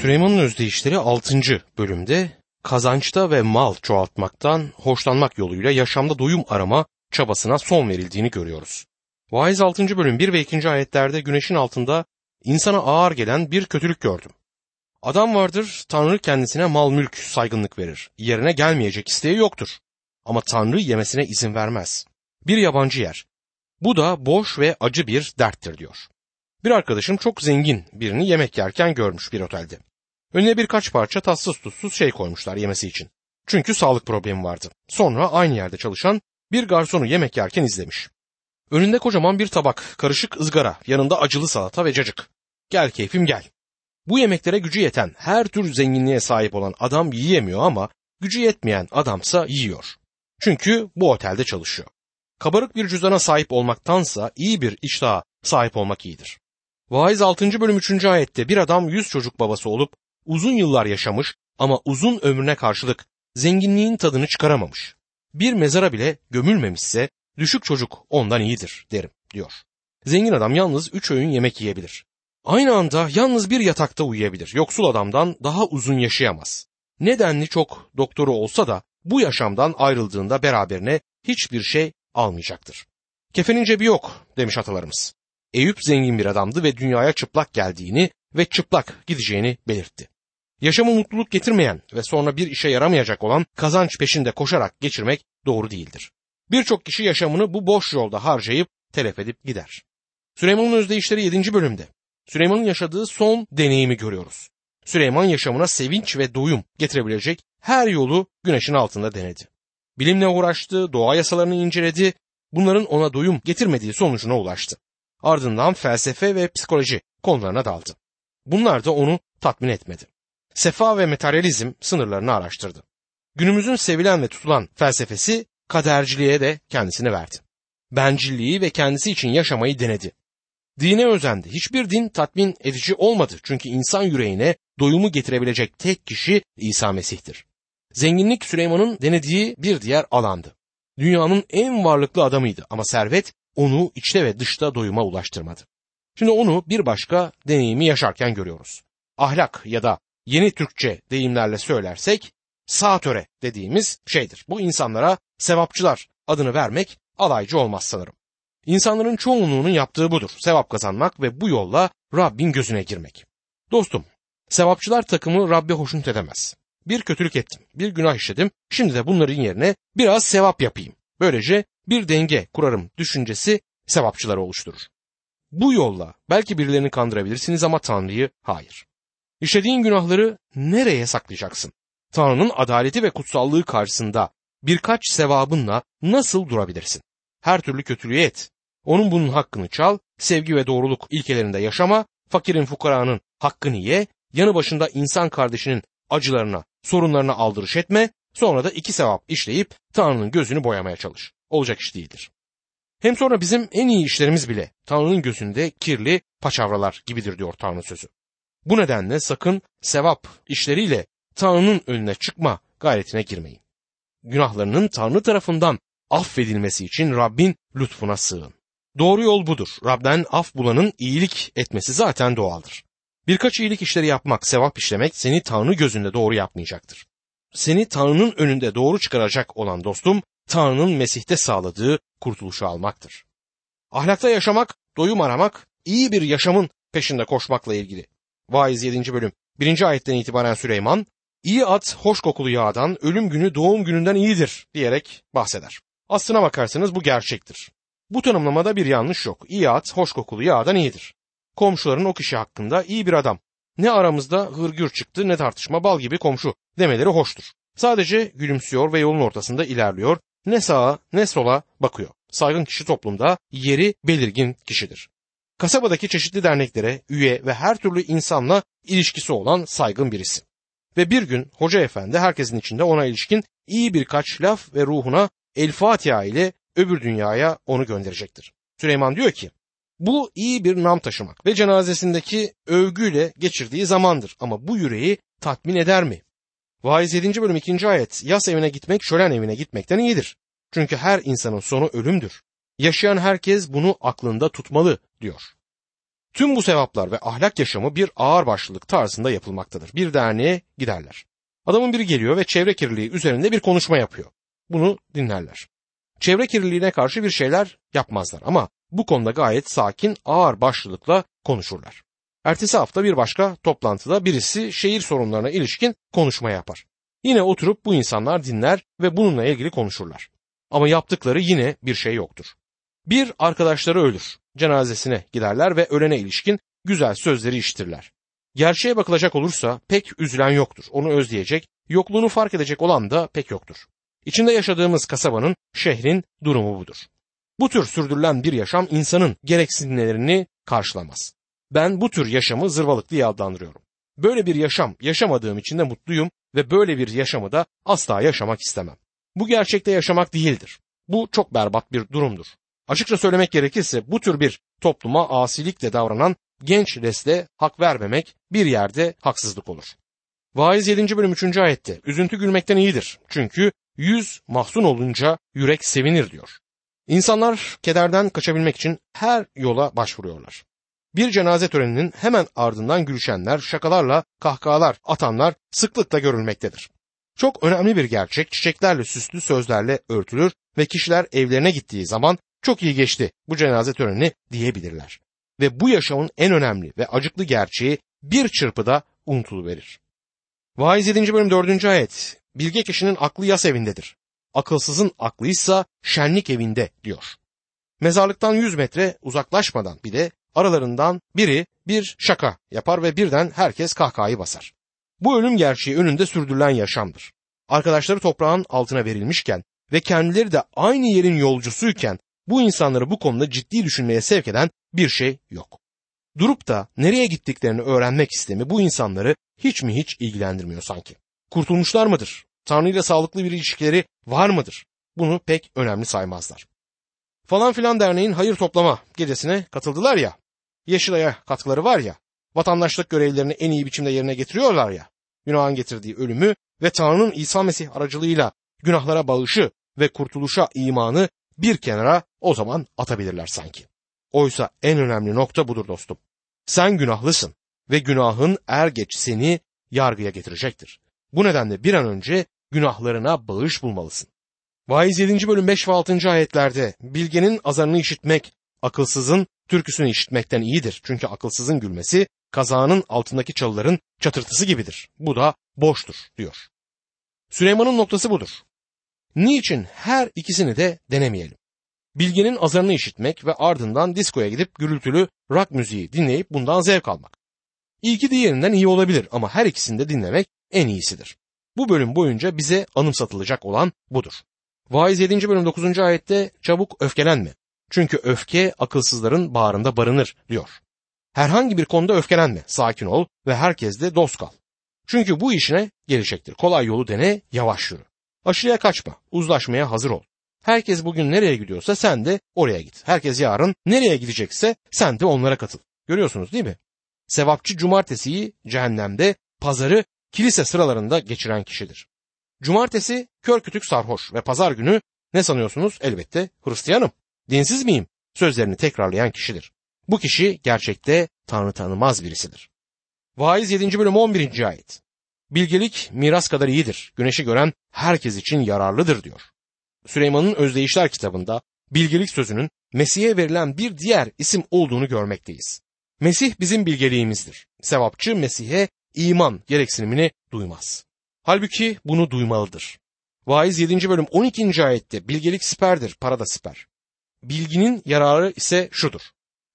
Süleyman'ın özdeyişleri 6. bölümde kazançta ve mal çoğaltmaktan hoşlanmak yoluyla yaşamda doyum arama çabasına son verildiğini görüyoruz. Vaiz 6. bölüm 1 ve 2. ayetlerde güneşin altında insana ağır gelen bir kötülük gördüm. Adam vardır, Tanrı kendisine mal mülk saygınlık verir. Yerine gelmeyecek isteği yoktur. Ama Tanrı yemesine izin vermez. Bir yabancı yer. Bu da boş ve acı bir derttir diyor. Bir arkadaşım çok zengin birini yemek yerken görmüş bir otelde. Önüne birkaç parça tatsız tutsuz şey koymuşlar yemesi için. Çünkü sağlık problemi vardı. Sonra aynı yerde çalışan bir garsonu yemek yerken izlemiş. Önünde kocaman bir tabak, karışık ızgara, yanında acılı salata ve cacık. Gel keyfim gel. Bu yemeklere gücü yeten, her tür zenginliğe sahip olan adam yiyemiyor ama gücü yetmeyen adamsa yiyor. Çünkü bu otelde çalışıyor. Kabarık bir cüzdana sahip olmaktansa iyi bir iştaha sahip olmak iyidir. Vaiz 6. bölüm 3. ayette bir adam yüz çocuk babası olup uzun yıllar yaşamış ama uzun ömrüne karşılık zenginliğin tadını çıkaramamış. Bir mezara bile gömülmemişse düşük çocuk ondan iyidir derim diyor. Zengin adam yalnız üç öğün yemek yiyebilir. Aynı anda yalnız bir yatakta uyuyabilir. Yoksul adamdan daha uzun yaşayamaz. Nedenli çok doktoru olsa da bu yaşamdan ayrıldığında beraberine hiçbir şey almayacaktır. Kefenin cebi yok demiş atalarımız. Eyüp zengin bir adamdı ve dünyaya çıplak geldiğini ve çıplak gideceğini belirtti. Yaşamı mutluluk getirmeyen ve sonra bir işe yaramayacak olan kazanç peşinde koşarak geçirmek doğru değildir. Birçok kişi yaşamını bu boş yolda harcayıp telef edip gider. Süleyman'ın özdeyişleri 7. bölümde Süleyman'ın yaşadığı son deneyimi görüyoruz. Süleyman yaşamına sevinç ve doyum getirebilecek her yolu güneşin altında denedi. Bilimle uğraştı, doğa yasalarını inceledi, bunların ona doyum getirmediği sonucuna ulaştı. Ardından felsefe ve psikoloji konularına daldı. Bunlar da onu tatmin etmedi. Sefa ve materyalizm sınırlarını araştırdı. Günümüzün sevilen ve tutulan felsefesi kaderciliğe de kendisini verdi. Bencilliği ve kendisi için yaşamayı denedi. Dine özendi. Hiçbir din tatmin edici olmadı. Çünkü insan yüreğine doyumu getirebilecek tek kişi İsa Mesih'tir. Zenginlik Süleyman'ın denediği bir diğer alandı. Dünyanın en varlıklı adamıydı ama servet onu içte ve dışta doyuma ulaştırmadı. Şimdi onu bir başka deneyimi yaşarken görüyoruz. Ahlak ya da yeni Türkçe deyimlerle söylersek sağ töre dediğimiz şeydir. Bu insanlara sevapçılar adını vermek alaycı olmaz sanırım. İnsanların çoğunluğunun yaptığı budur. Sevap kazanmak ve bu yolla Rabbin gözüne girmek. Dostum, sevapçılar takımı Rabbe hoşnut edemez. Bir kötülük ettim, bir günah işledim, şimdi de bunların yerine biraz sevap yapayım. Böylece bir denge kurarım düşüncesi sevapçıları oluşturur. Bu yolla belki birilerini kandırabilirsiniz ama Tanrı'yı hayır. İşlediğin günahları nereye saklayacaksın? Tanrı'nın adaleti ve kutsallığı karşısında birkaç sevabınla nasıl durabilirsin? Her türlü kötülüğü et. Onun bunun hakkını çal, sevgi ve doğruluk ilkelerinde yaşama, fakirin fukaranın hakkını ye, yanı başında insan kardeşinin acılarına, sorunlarına aldırış etme, sonra da iki sevap işleyip Tanrı'nın gözünü boyamaya çalış. Olacak iş değildir. Hem sonra bizim en iyi işlerimiz bile Tanrı'nın gözünde kirli paçavralar gibidir diyor Tanrı sözü. Bu nedenle sakın sevap işleriyle Tanrı'nın önüne çıkma gayretine girmeyin. Günahlarının Tanrı tarafından affedilmesi için Rabbin lütfuna sığın. Doğru yol budur. Rab'den af bulanın iyilik etmesi zaten doğaldır. Birkaç iyilik işleri yapmak, sevap işlemek seni Tanrı gözünde doğru yapmayacaktır. Seni Tanrı'nın önünde doğru çıkaracak olan dostum, Tanrı'nın Mesih'te sağladığı kurtuluşu almaktır. Ahlakta yaşamak, doyum aramak, iyi bir yaşamın peşinde koşmakla ilgili. Vaiz 7. bölüm 1. ayetten itibaren Süleyman, iyi at hoş kokulu yağdan, ölüm günü doğum gününden iyidir diyerek bahseder. Aslına bakarsanız bu gerçektir. Bu tanımlamada bir yanlış yok. İyi at hoş kokulu yağdan iyidir. Komşuların o kişi hakkında iyi bir adam. Ne aramızda hırgür çıktı ne tartışma bal gibi komşu demeleri hoştur. Sadece gülümsüyor ve yolun ortasında ilerliyor. Ne sağa ne sola bakıyor. Saygın kişi toplumda yeri belirgin kişidir. Kasabadaki çeşitli derneklere üye ve her türlü insanla ilişkisi olan saygın birisi. Ve bir gün hoca efendi herkesin içinde ona ilişkin iyi birkaç laf ve ruhuna El Fatiha ile öbür dünyaya onu gönderecektir. Süleyman diyor ki bu iyi bir nam taşımak ve cenazesindeki övgüyle geçirdiği zamandır ama bu yüreği tatmin eder mi? Vaiz 7. bölüm 2. ayet yas evine gitmek şölen evine gitmekten iyidir. Çünkü her insanın sonu ölümdür. Yaşayan herkes bunu aklında tutmalı diyor. Tüm bu sevaplar ve ahlak yaşamı bir ağırbaşlılık tarzında yapılmaktadır. Bir derneğe giderler. Adamın biri geliyor ve çevre kirliliği üzerinde bir konuşma yapıyor. Bunu dinlerler. Çevre kirliliğine karşı bir şeyler yapmazlar ama bu konuda gayet sakin, ağır başlılıkla konuşurlar. Ertesi hafta bir başka toplantıda birisi şehir sorunlarına ilişkin konuşma yapar. Yine oturup bu insanlar dinler ve bununla ilgili konuşurlar. Ama yaptıkları yine bir şey yoktur. Bir arkadaşları ölür. Cenazesine giderler ve ölene ilişkin güzel sözleri işitirler. Gerçeğe bakılacak olursa pek üzülen yoktur. Onu özleyecek, yokluğunu fark edecek olan da pek yoktur. İçinde yaşadığımız kasabanın, şehrin durumu budur. Bu tür sürdürülen bir yaşam insanın gereksinimlerini karşılamaz. Ben bu tür yaşamı zırvalık diye adlandırıyorum. Böyle bir yaşam yaşamadığım için de mutluyum ve böyle bir yaşamı da asla yaşamak istemem. Bu gerçekte yaşamak değildir. Bu çok berbat bir durumdur. Açıkça söylemek gerekirse bu tür bir topluma asilikle davranan genç nesle hak vermemek bir yerde haksızlık olur. Vaiz 7. bölüm 3. ayette üzüntü gülmekten iyidir. Çünkü yüz mahzun olunca yürek sevinir diyor. İnsanlar kederden kaçabilmek için her yola başvuruyorlar. Bir cenaze töreninin hemen ardından gülüşenler, şakalarla kahkahalar atanlar sıklıkla görülmektedir. Çok önemli bir gerçek çiçeklerle süslü sözlerle örtülür ve kişiler evlerine gittiği zaman çok iyi geçti bu cenaze töreni diyebilirler. Ve bu yaşamın en önemli ve acıklı gerçeği bir çırpıda unutuluverir. Vaiz 7. bölüm 4. ayet. Bilge kişinin aklı yas evindedir. Akılsızın aklıysa şenlik evinde diyor. Mezarlıktan 100 metre uzaklaşmadan bile aralarından biri bir şaka yapar ve birden herkes kahkahayı basar. Bu ölüm gerçeği önünde sürdürülen yaşamdır. Arkadaşları toprağın altına verilmişken ve kendileri de aynı yerin yolcusuyken bu insanları bu konuda ciddi düşünmeye sevk eden bir şey yok. Durup da nereye gittiklerini öğrenmek istemi bu insanları hiç mi hiç ilgilendirmiyor sanki. Kurtulmuşlar mıdır? Tanrı ile sağlıklı bir ilişkileri var mıdır? Bunu pek önemli saymazlar. Falan filan derneğin hayır toplama gecesine katıldılar ya. Yeşilay'a katkıları var ya. Vatandaşlık görevlerini en iyi biçimde yerine getiriyorlar ya. Günahın getirdiği ölümü ve Tanrı'nın İsa Mesih aracılığıyla günahlara bağışı ve kurtuluşa imanı bir kenara o zaman atabilirler sanki. Oysa en önemli nokta budur dostum. Sen günahlısın ve günahın er geç seni yargıya getirecektir. Bu nedenle bir an önce günahlarına bağış bulmalısın. Vaiz 7. bölüm 5 ve 6. ayetlerde bilgenin azarını işitmek, akılsızın türküsünü işitmekten iyidir. Çünkü akılsızın gülmesi kazağının altındaki çalıların çatırtısı gibidir. Bu da boştur diyor. Süleyman'ın noktası budur. Niçin her ikisini de denemeyelim? Bilgenin azarını işitmek ve ardından diskoya gidip gürültülü rock müziği dinleyip bundan zevk almak. İlki diğerinden iyi olabilir ama her ikisini de dinlemek en iyisidir. Bu bölüm boyunca bize anımsatılacak olan budur. Vaiz 7. bölüm 9. ayette çabuk öfkelenme. Çünkü öfke akılsızların bağrında barınır diyor. Herhangi bir konuda öfkelenme, sakin ol ve herkesle dost kal. Çünkü bu işine gelecektir. Kolay yolu dene, yavaş yürü. Aşırıya kaçma, uzlaşmaya hazır ol. Herkes bugün nereye gidiyorsa sen de oraya git. Herkes yarın nereye gidecekse sen de onlara katıl. Görüyorsunuz değil mi? Sevapçı cumartesiyi cehennemde, pazarı kilise sıralarında geçiren kişidir. Cumartesi kör kütük sarhoş ve pazar günü ne sanıyorsunuz? Elbette Hristiyanım. Dinsiz miyim? Sözlerini tekrarlayan kişidir. Bu kişi gerçekte Tanrı tanımaz birisidir. Vaiz 7. bölüm 11. ayet. Bilgelik miras kadar iyidir. Güneşi gören herkes için yararlıdır diyor. Süleyman'ın Özdeyişler kitabında bilgelik sözünün Mesih'e verilen bir diğer isim olduğunu görmekteyiz. Mesih bizim bilgeliğimizdir. Sevapçı Mesih'e iman gereksinimini duymaz. Halbuki bunu duymalıdır. Vaiz 7. bölüm 12. ayette bilgelik siperdir, para da siper. Bilginin yararı ise şudur.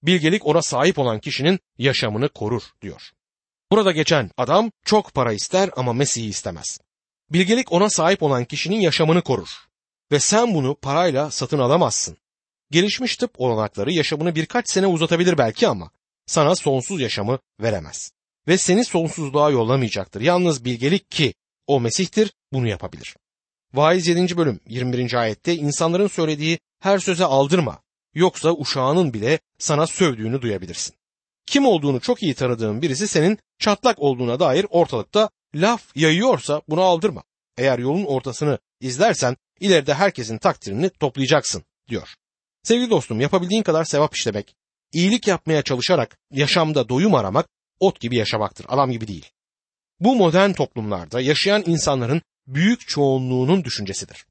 Bilgelik ona sahip olan kişinin yaşamını korur diyor. Burada geçen adam çok para ister ama Mesih'i istemez. Bilgelik ona sahip olan kişinin yaşamını korur. Ve sen bunu parayla satın alamazsın. Gelişmiş tıp olanakları yaşamını birkaç sene uzatabilir belki ama sana sonsuz yaşamı veremez. Ve seni sonsuzluğa yollamayacaktır. Yalnız bilgelik ki o Mesih'tir bunu yapabilir. Vaiz 7. bölüm 21. ayette insanların söylediği her söze aldırma. Yoksa uşağının bile sana sövdüğünü duyabilirsin. Kim olduğunu çok iyi tanıdığın birisi senin çatlak olduğuna dair ortalıkta laf yayıyorsa bunu aldırma. Eğer yolun ortasını izlersen ileride herkesin takdirini toplayacaksın diyor. Sevgili dostum yapabildiğin kadar sevap işlemek, iyilik yapmaya çalışarak yaşamda doyum aramak ot gibi yaşamaktır, adam gibi değil. Bu modern toplumlarda yaşayan insanların büyük çoğunluğunun düşüncesidir.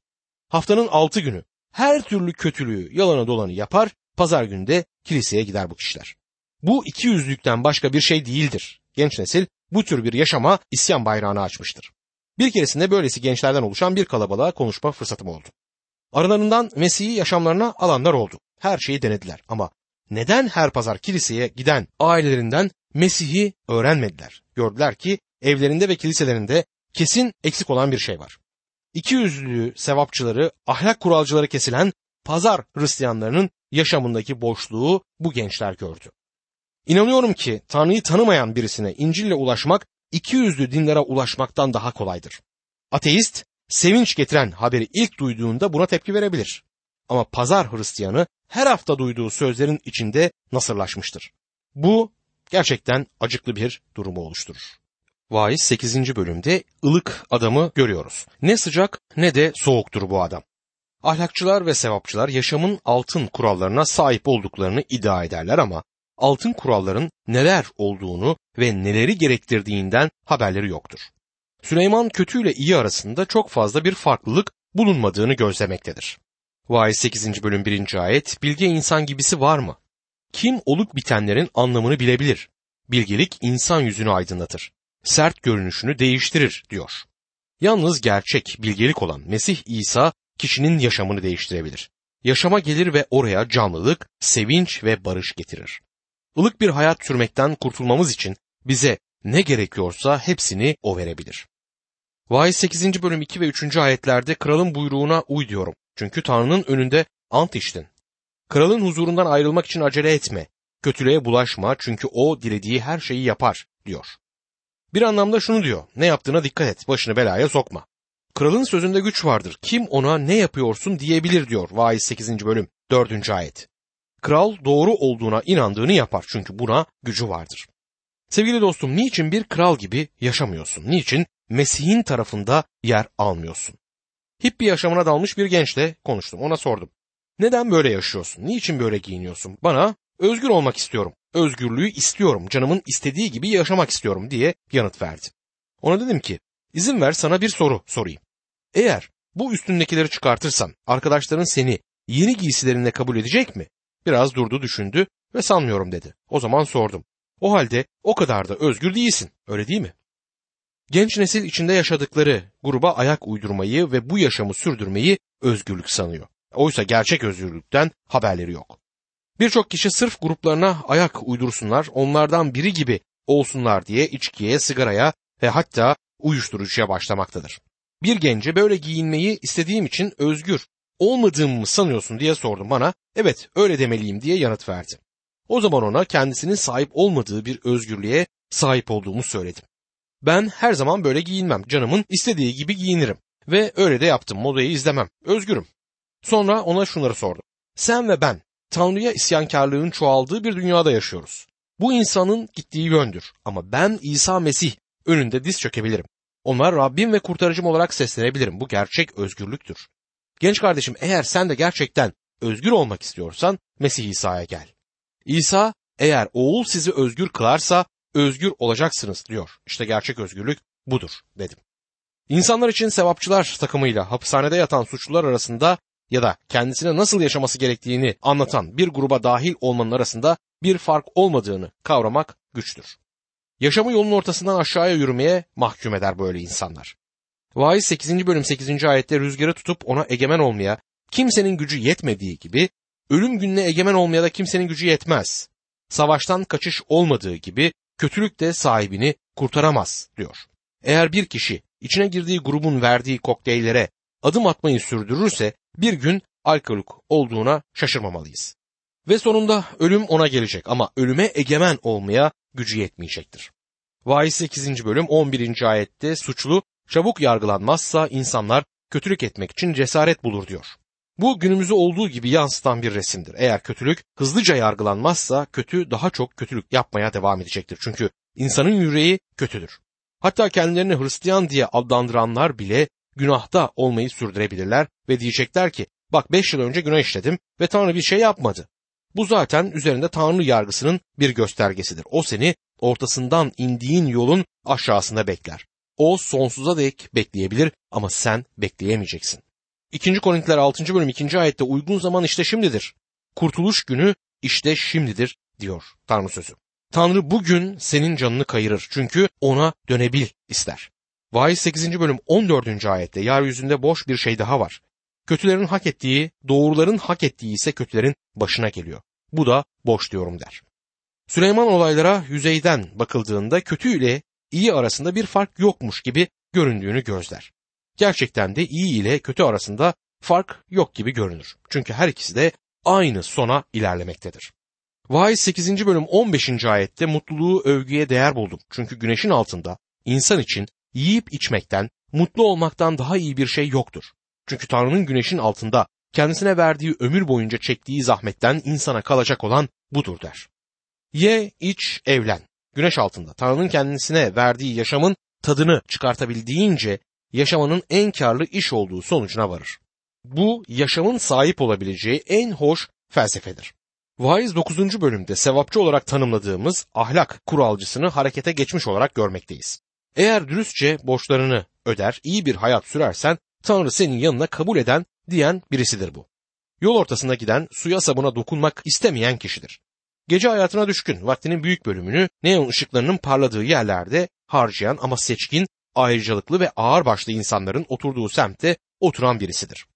Haftanın altı günü her türlü kötülüğü yalana dolanı yapar, pazar günde kiliseye gider bu kişiler. Bu iki yüzlükten başka bir şey değildir. Genç nesil bu tür bir yaşama isyan bayrağını açmıştır. Bir keresinde böylesi gençlerden oluşan bir kalabalığa konuşma fırsatım oldu. Aralarından Mesih'i yaşamlarına alanlar oldu. Her şeyi denediler ama neden her pazar kiliseye giden ailelerinden Mesih'i öğrenmediler? Gördüler ki evlerinde ve kiliselerinde kesin eksik olan bir şey var. İki yüzlü sevapçıları, ahlak kuralcıları kesilen pazar Hristiyanlarının yaşamındaki boşluğu bu gençler gördü. İnanıyorum ki Tanrı'yı tanımayan birisine İncil'le ulaşmak iki yüzlü dinlere ulaşmaktan daha kolaydır. Ateist, sevinç getiren haberi ilk duyduğunda buna tepki verebilir. Ama pazar Hristiyanı her hafta duyduğu sözlerin içinde nasırlaşmıştır. Bu gerçekten acıklı bir durumu oluşturur. Vaiz 8. bölümde ılık adamı görüyoruz. Ne sıcak ne de soğuktur bu adam. Ahlakçılar ve sevapçılar yaşamın altın kurallarına sahip olduklarını iddia ederler ama altın kuralların neler olduğunu ve neleri gerektirdiğinden haberleri yoktur. Süleyman kötü ile iyi arasında çok fazla bir farklılık bulunmadığını gözlemektedir. Vaiz 8. bölüm 1. ayet Bilge insan gibisi var mı? Kim olup bitenlerin anlamını bilebilir? Bilgelik insan yüzünü aydınlatır. Sert görünüşünü değiştirir diyor. Yalnız gerçek bilgelik olan Mesih İsa kişinin yaşamını değiştirebilir. Yaşama gelir ve oraya canlılık, sevinç ve barış getirir. Ilık bir hayat sürmekten kurtulmamız için bize ne gerekiyorsa hepsini o verebilir. Vaiz 8. bölüm 2 ve 3. ayetlerde kralın buyruğuna uy diyorum. Çünkü Tanrı'nın önünde ant içtin. Kralın huzurundan ayrılmak için acele etme. Kötülüğe bulaşma çünkü o dilediği her şeyi yapar diyor. Bir anlamda şunu diyor. Ne yaptığına dikkat et. Başını belaya sokma. Kralın sözünde güç vardır. Kim ona ne yapıyorsun diyebilir diyor. Vaiz 8. bölüm 4. ayet. Kral doğru olduğuna inandığını yapar çünkü buna gücü vardır. Sevgili dostum niçin bir kral gibi yaşamıyorsun? Niçin Mesih'in tarafında yer almıyorsun? Hippi yaşamına dalmış bir gençle konuştum. Ona sordum. Neden böyle yaşıyorsun? Niçin böyle giyiniyorsun? Bana özgür olmak istiyorum. Özgürlüğü istiyorum. Canımın istediği gibi yaşamak istiyorum diye yanıt verdi. Ona dedim ki izin ver sana bir soru sorayım. Eğer bu üstündekileri çıkartırsan arkadaşların seni yeni giysilerinle kabul edecek mi? Biraz durdu düşündü ve sanmıyorum dedi. O zaman sordum. O halde o kadar da özgür değilsin öyle değil mi? Genç nesil içinde yaşadıkları gruba ayak uydurmayı ve bu yaşamı sürdürmeyi özgürlük sanıyor. Oysa gerçek özgürlükten haberleri yok. Birçok kişi sırf gruplarına ayak uydursunlar, onlardan biri gibi olsunlar diye içkiye, sigaraya ve hatta uyuşturucuya başlamaktadır. Bir gence böyle giyinmeyi istediğim için özgür olmadığımı mı sanıyorsun diye sordum bana. Evet öyle demeliyim diye yanıt verdi. O zaman ona kendisinin sahip olmadığı bir özgürlüğe sahip olduğumu söyledim. Ben her zaman böyle giyinmem. Canımın istediği gibi giyinirim. Ve öyle de yaptım. Modayı izlemem. Özgürüm. Sonra ona şunları sordum. Sen ve ben Tanrı'ya isyankarlığın çoğaldığı bir dünyada yaşıyoruz. Bu insanın gittiği yöndür. Ama ben İsa Mesih önünde diz çökebilirim. Onlar Rabbim ve kurtarıcım olarak seslenebilirim. Bu gerçek özgürlüktür. Genç kardeşim eğer sen de gerçekten özgür olmak istiyorsan Mesih İsa'ya gel. İsa eğer oğul sizi özgür kılarsa özgür olacaksınız diyor. İşte gerçek özgürlük budur dedim. İnsanlar için sevapçılar takımıyla hapishanede yatan suçlular arasında ya da kendisine nasıl yaşaması gerektiğini anlatan bir gruba dahil olmanın arasında bir fark olmadığını kavramak güçtür. Yaşamı yolun ortasından aşağıya yürümeye mahkum eder böyle insanlar. Vaiz 8. bölüm 8. ayette rüzgarı tutup ona egemen olmaya kimsenin gücü yetmediği gibi ölüm gününe egemen olmaya da kimsenin gücü yetmez. Savaştan kaçış olmadığı gibi kötülük de sahibini kurtaramaz diyor. Eğer bir kişi içine girdiği grubun verdiği kokteyllere adım atmayı sürdürürse bir gün alkolik olduğuna şaşırmamalıyız. Ve sonunda ölüm ona gelecek ama ölüme egemen olmaya gücü yetmeyecektir. Vaiz 8. bölüm 11. ayette suçlu çabuk yargılanmazsa insanlar kötülük etmek için cesaret bulur diyor. Bu günümüzü olduğu gibi yansıtan bir resimdir. Eğer kötülük hızlıca yargılanmazsa kötü daha çok kötülük yapmaya devam edecektir. Çünkü insanın yüreği kötüdür. Hatta kendilerini Hristiyan diye adlandıranlar bile günahta olmayı sürdürebilirler ve diyecekler ki bak beş yıl önce günah işledim ve Tanrı bir şey yapmadı. Bu zaten üzerinde Tanrı yargısının bir göstergesidir. O seni ortasından indiğin yolun aşağısında bekler. O sonsuza dek bekleyebilir ama sen bekleyemeyeceksin. 2. Korintiler 6. bölüm 2. ayette uygun zaman işte şimdidir. Kurtuluş günü işte şimdidir diyor Tanrı sözü. Tanrı bugün senin canını kayırır çünkü ona dönebil ister. Vaiz 8. bölüm 14. ayette yeryüzünde boş bir şey daha var. Kötülerin hak ettiği, doğruların hak ettiği ise kötülerin başına geliyor. Bu da boş diyorum der. Süleyman olaylara yüzeyden bakıldığında kötü ile iyi arasında bir fark yokmuş gibi göründüğünü gözler. Gerçekten de iyi ile kötü arasında fark yok gibi görünür. Çünkü her ikisi de aynı sona ilerlemektedir. Vaiz 8. bölüm 15. ayette mutluluğu övgüye değer buldum. Çünkü güneşin altında insan için yiyip içmekten, mutlu olmaktan daha iyi bir şey yoktur. Çünkü Tanrı'nın güneşin altında kendisine verdiği ömür boyunca çektiği zahmetten insana kalacak olan budur der. Ye, iç, evlen. Güneş altında Tanrı'nın kendisine verdiği yaşamın tadını çıkartabildiğince yaşamanın en karlı iş olduğu sonucuna varır. Bu yaşamın sahip olabileceği en hoş felsefedir. Vaiz 9. bölümde sevapçı olarak tanımladığımız ahlak kuralcısını harekete geçmiş olarak görmekteyiz. Eğer dürüstçe borçlarını öder, iyi bir hayat sürersen Tanrı senin yanına kabul eden diyen birisidir bu. Yol ortasında giden suya sabuna dokunmak istemeyen kişidir. Gece hayatına düşkün, vaktinin büyük bölümünü neon ışıklarının parladığı yerlerde harcayan ama seçkin, ayrıcalıklı ve ağırbaşlı insanların oturduğu semtte oturan birisidir.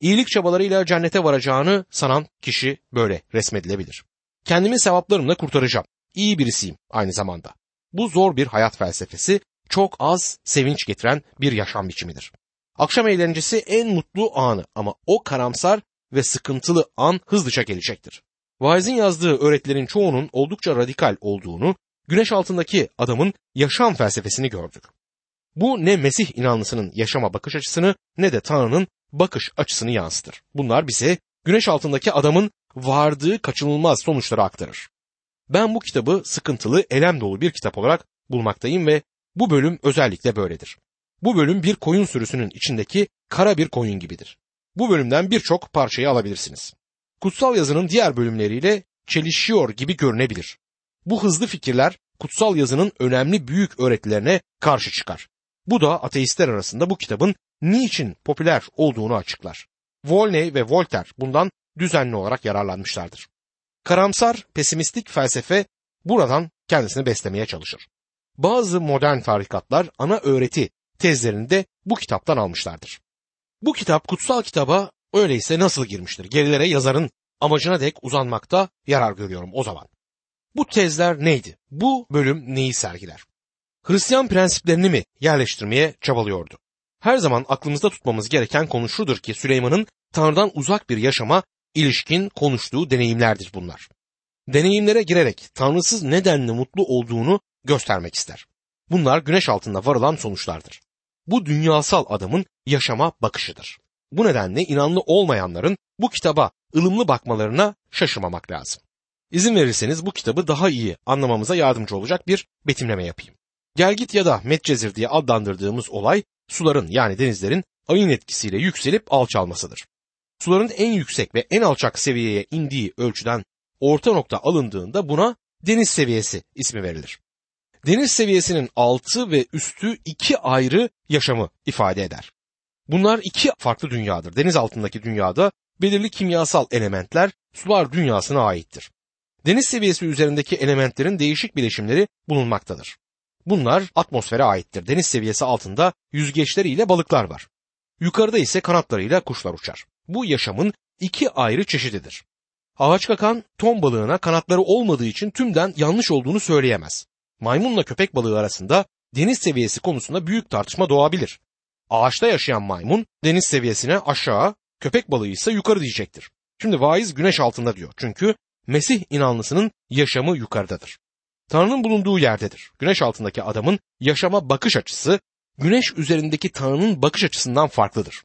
İyilik çabalarıyla cennete varacağını sanan kişi böyle resmedilebilir. Kendimi sevaplarımla kurtaracağım. İyi birisiyim aynı zamanda. Bu zor bir hayat felsefesi, çok az sevinç getiren bir yaşam biçimidir. Akşam eğlencesi en mutlu anı ama o karamsar ve sıkıntılı an hızlıca gelecektir. Vaiz'in yazdığı öğretilerin çoğunun oldukça radikal olduğunu, güneş altındaki adamın yaşam felsefesini gördük. Bu ne Mesih inanlısının yaşama bakış açısını ne de Tanrı'nın bakış açısını yansıtır. Bunlar bize güneş altındaki adamın vardığı kaçınılmaz sonuçları aktarır. Ben bu kitabı sıkıntılı, elem dolu bir kitap olarak bulmaktayım ve bu bölüm özellikle böyledir. Bu bölüm bir koyun sürüsünün içindeki kara bir koyun gibidir. Bu bölümden birçok parçayı alabilirsiniz. Kutsal yazının diğer bölümleriyle çelişiyor gibi görünebilir. Bu hızlı fikirler kutsal yazının önemli büyük öğretilerine karşı çıkar. Bu da ateistler arasında bu kitabın niçin popüler olduğunu açıklar. Volney ve Voltaire bundan düzenli olarak yararlanmışlardır. Karamsar, pesimistik felsefe buradan kendisini beslemeye çalışır. Bazı modern tarikatlar ana öğreti tezlerini de bu kitaptan almışlardır. Bu kitap kutsal kitaba öyleyse nasıl girmiştir? Gerilere yazarın amacına dek uzanmakta yarar görüyorum o zaman. Bu tezler neydi? Bu bölüm neyi sergiler? Hristiyan prensiplerini mi yerleştirmeye çabalıyordu? Her zaman aklımızda tutmamız gereken konu şudur ki Süleyman'ın Tanrı'dan uzak bir yaşama ilişkin konuştuğu deneyimlerdir bunlar. Deneyimlere girerek Tanrısız nedenle mutlu olduğunu göstermek ister. Bunlar güneş altında varılan sonuçlardır. Bu dünyasal adamın yaşama bakışıdır. Bu nedenle inanlı olmayanların bu kitaba ılımlı bakmalarına şaşırmamak lazım. İzin verirseniz bu kitabı daha iyi anlamamıza yardımcı olacak bir betimleme yapayım. Gelgit ya da Medcezir diye adlandırdığımız olay suların yani denizlerin ayın etkisiyle yükselip alçalmasıdır. Suların en yüksek ve en alçak seviyeye indiği ölçüden orta nokta alındığında buna deniz seviyesi ismi verilir. Deniz seviyesinin altı ve üstü iki ayrı yaşamı ifade eder. Bunlar iki farklı dünyadır. Deniz altındaki dünyada belirli kimyasal elementler sular dünyasına aittir. Deniz seviyesi üzerindeki elementlerin değişik bileşimleri bulunmaktadır. Bunlar atmosfere aittir. Deniz seviyesi altında yüzgeçleriyle balıklar var. Yukarıda ise kanatlarıyla kuşlar uçar. Bu yaşamın iki ayrı çeşididir. Ağaç kakan ton balığına kanatları olmadığı için tümden yanlış olduğunu söyleyemez. Maymunla köpek balığı arasında deniz seviyesi konusunda büyük tartışma doğabilir. Ağaçta yaşayan maymun deniz seviyesine aşağı, köpek balığı ise yukarı diyecektir. Şimdi vaiz güneş altında diyor. Çünkü Mesih inanlısının yaşamı yukarıdadır. Tanrı'nın bulunduğu yerdedir. Güneş altındaki adamın yaşama bakış açısı güneş üzerindeki Tanrı'nın bakış açısından farklıdır.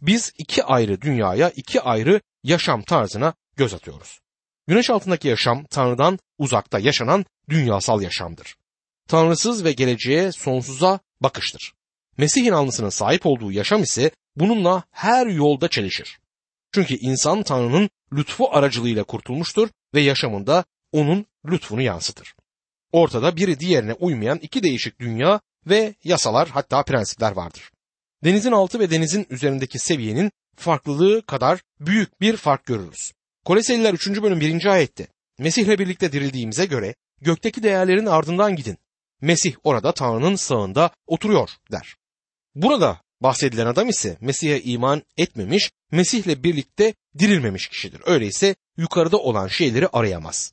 Biz iki ayrı dünyaya, iki ayrı yaşam tarzına göz atıyoruz. Güneş altındaki yaşam Tanrı'dan uzakta yaşanan dünyasal yaşamdır. Tanrısız ve geleceğe sonsuza bakıştır. Mesih inanlısının sahip olduğu yaşam ise bununla her yolda çelişir. Çünkü insan Tanrı'nın lütfu aracılığıyla kurtulmuştur ve yaşamında onun lütfunu yansıtır. Ortada biri diğerine uymayan iki değişik dünya ve yasalar hatta prensipler vardır. Denizin altı ve denizin üzerindeki seviyenin farklılığı kadar büyük bir fark görürüz. Koleseliler 3. bölüm 1. ayette Mesih'le birlikte dirildiğimize göre gökteki değerlerin ardından gidin. Mesih orada Tanrı'nın sağında oturuyor der. Burada bahsedilen adam ise Mesih'e iman etmemiş, Mesih'le birlikte dirilmemiş kişidir. Öyleyse yukarıda olan şeyleri arayamaz.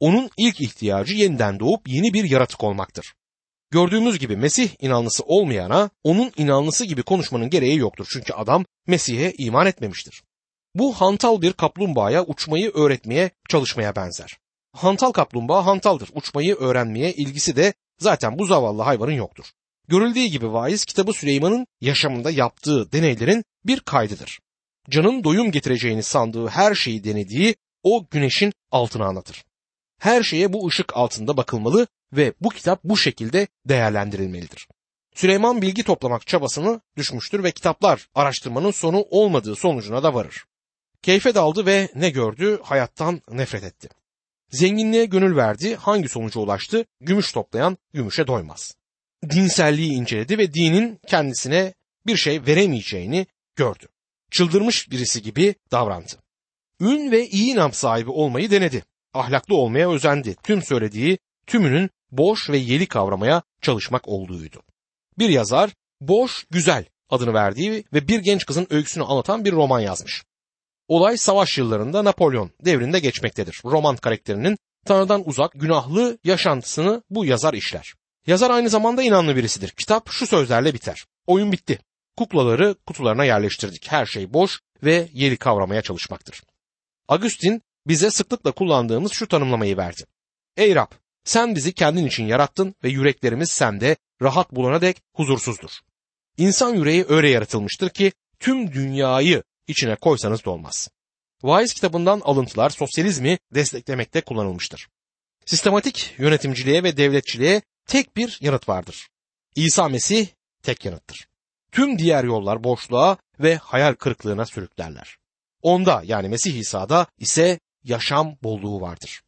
Onun ilk ihtiyacı yeniden doğup yeni bir yaratık olmaktır. Gördüğümüz gibi Mesih inanlısı olmayana onun inanlısı gibi konuşmanın gereği yoktur. Çünkü adam Mesih'e iman etmemiştir. Bu hantal bir kaplumbağaya uçmayı öğretmeye çalışmaya benzer. Hantal kaplumbağa hantaldır. Uçmayı öğrenmeye ilgisi de zaten bu zavallı hayvanın yoktur. Görüldüğü gibi vaiz kitabı Süleyman'ın yaşamında yaptığı deneylerin bir kaydıdır. Canın doyum getireceğini sandığı her şeyi denediği o güneşin altına anlatır. Her şeye bu ışık altında bakılmalı ve bu kitap bu şekilde değerlendirilmelidir. Süleyman bilgi toplamak çabasını düşmüştür ve kitaplar araştırmanın sonu olmadığı sonucuna da varır. Keyfe daldı ve ne gördü? Hayattan nefret etti. Zenginliğe gönül verdi, hangi sonuca ulaştı? Gümüş toplayan gümüşe doymaz. Dinselliği inceledi ve dinin kendisine bir şey veremeyeceğini gördü. Çıldırmış birisi gibi davrandı. Ün ve iyi nam sahibi olmayı denedi. Ahlaklı olmaya özendi. Tüm söylediği tümünün boş ve yeli kavramaya çalışmak olduğuydu. Bir yazar boş güzel adını verdiği ve bir genç kızın öyküsünü anlatan bir roman yazmış. Olay savaş yıllarında Napolyon devrinde geçmektedir. Roman karakterinin Tanrı'dan uzak, günahlı yaşantısını bu yazar işler. Yazar aynı zamanda inanlı birisidir. Kitap şu sözlerle biter. Oyun bitti. Kuklaları kutularına yerleştirdik. Her şey boş ve yeri kavramaya çalışmaktır. Agustin bize sıklıkla kullandığımız şu tanımlamayı verdi. Ey Rab, sen bizi kendin için yarattın ve yüreklerimiz sende rahat bulana dek huzursuzdur. İnsan yüreği öyle yaratılmıştır ki tüm dünyayı içine koysanız da olmaz. Wise kitabından alıntılar sosyalizmi desteklemekte kullanılmıştır. Sistematik yönetimciliğe ve devletçiliğe tek bir yanıt vardır. İsa Mesih tek yanıttır. Tüm diğer yollar boşluğa ve hayal kırıklığına sürüklerler. Onda yani Mesih İsa'da ise yaşam bolluğu vardır.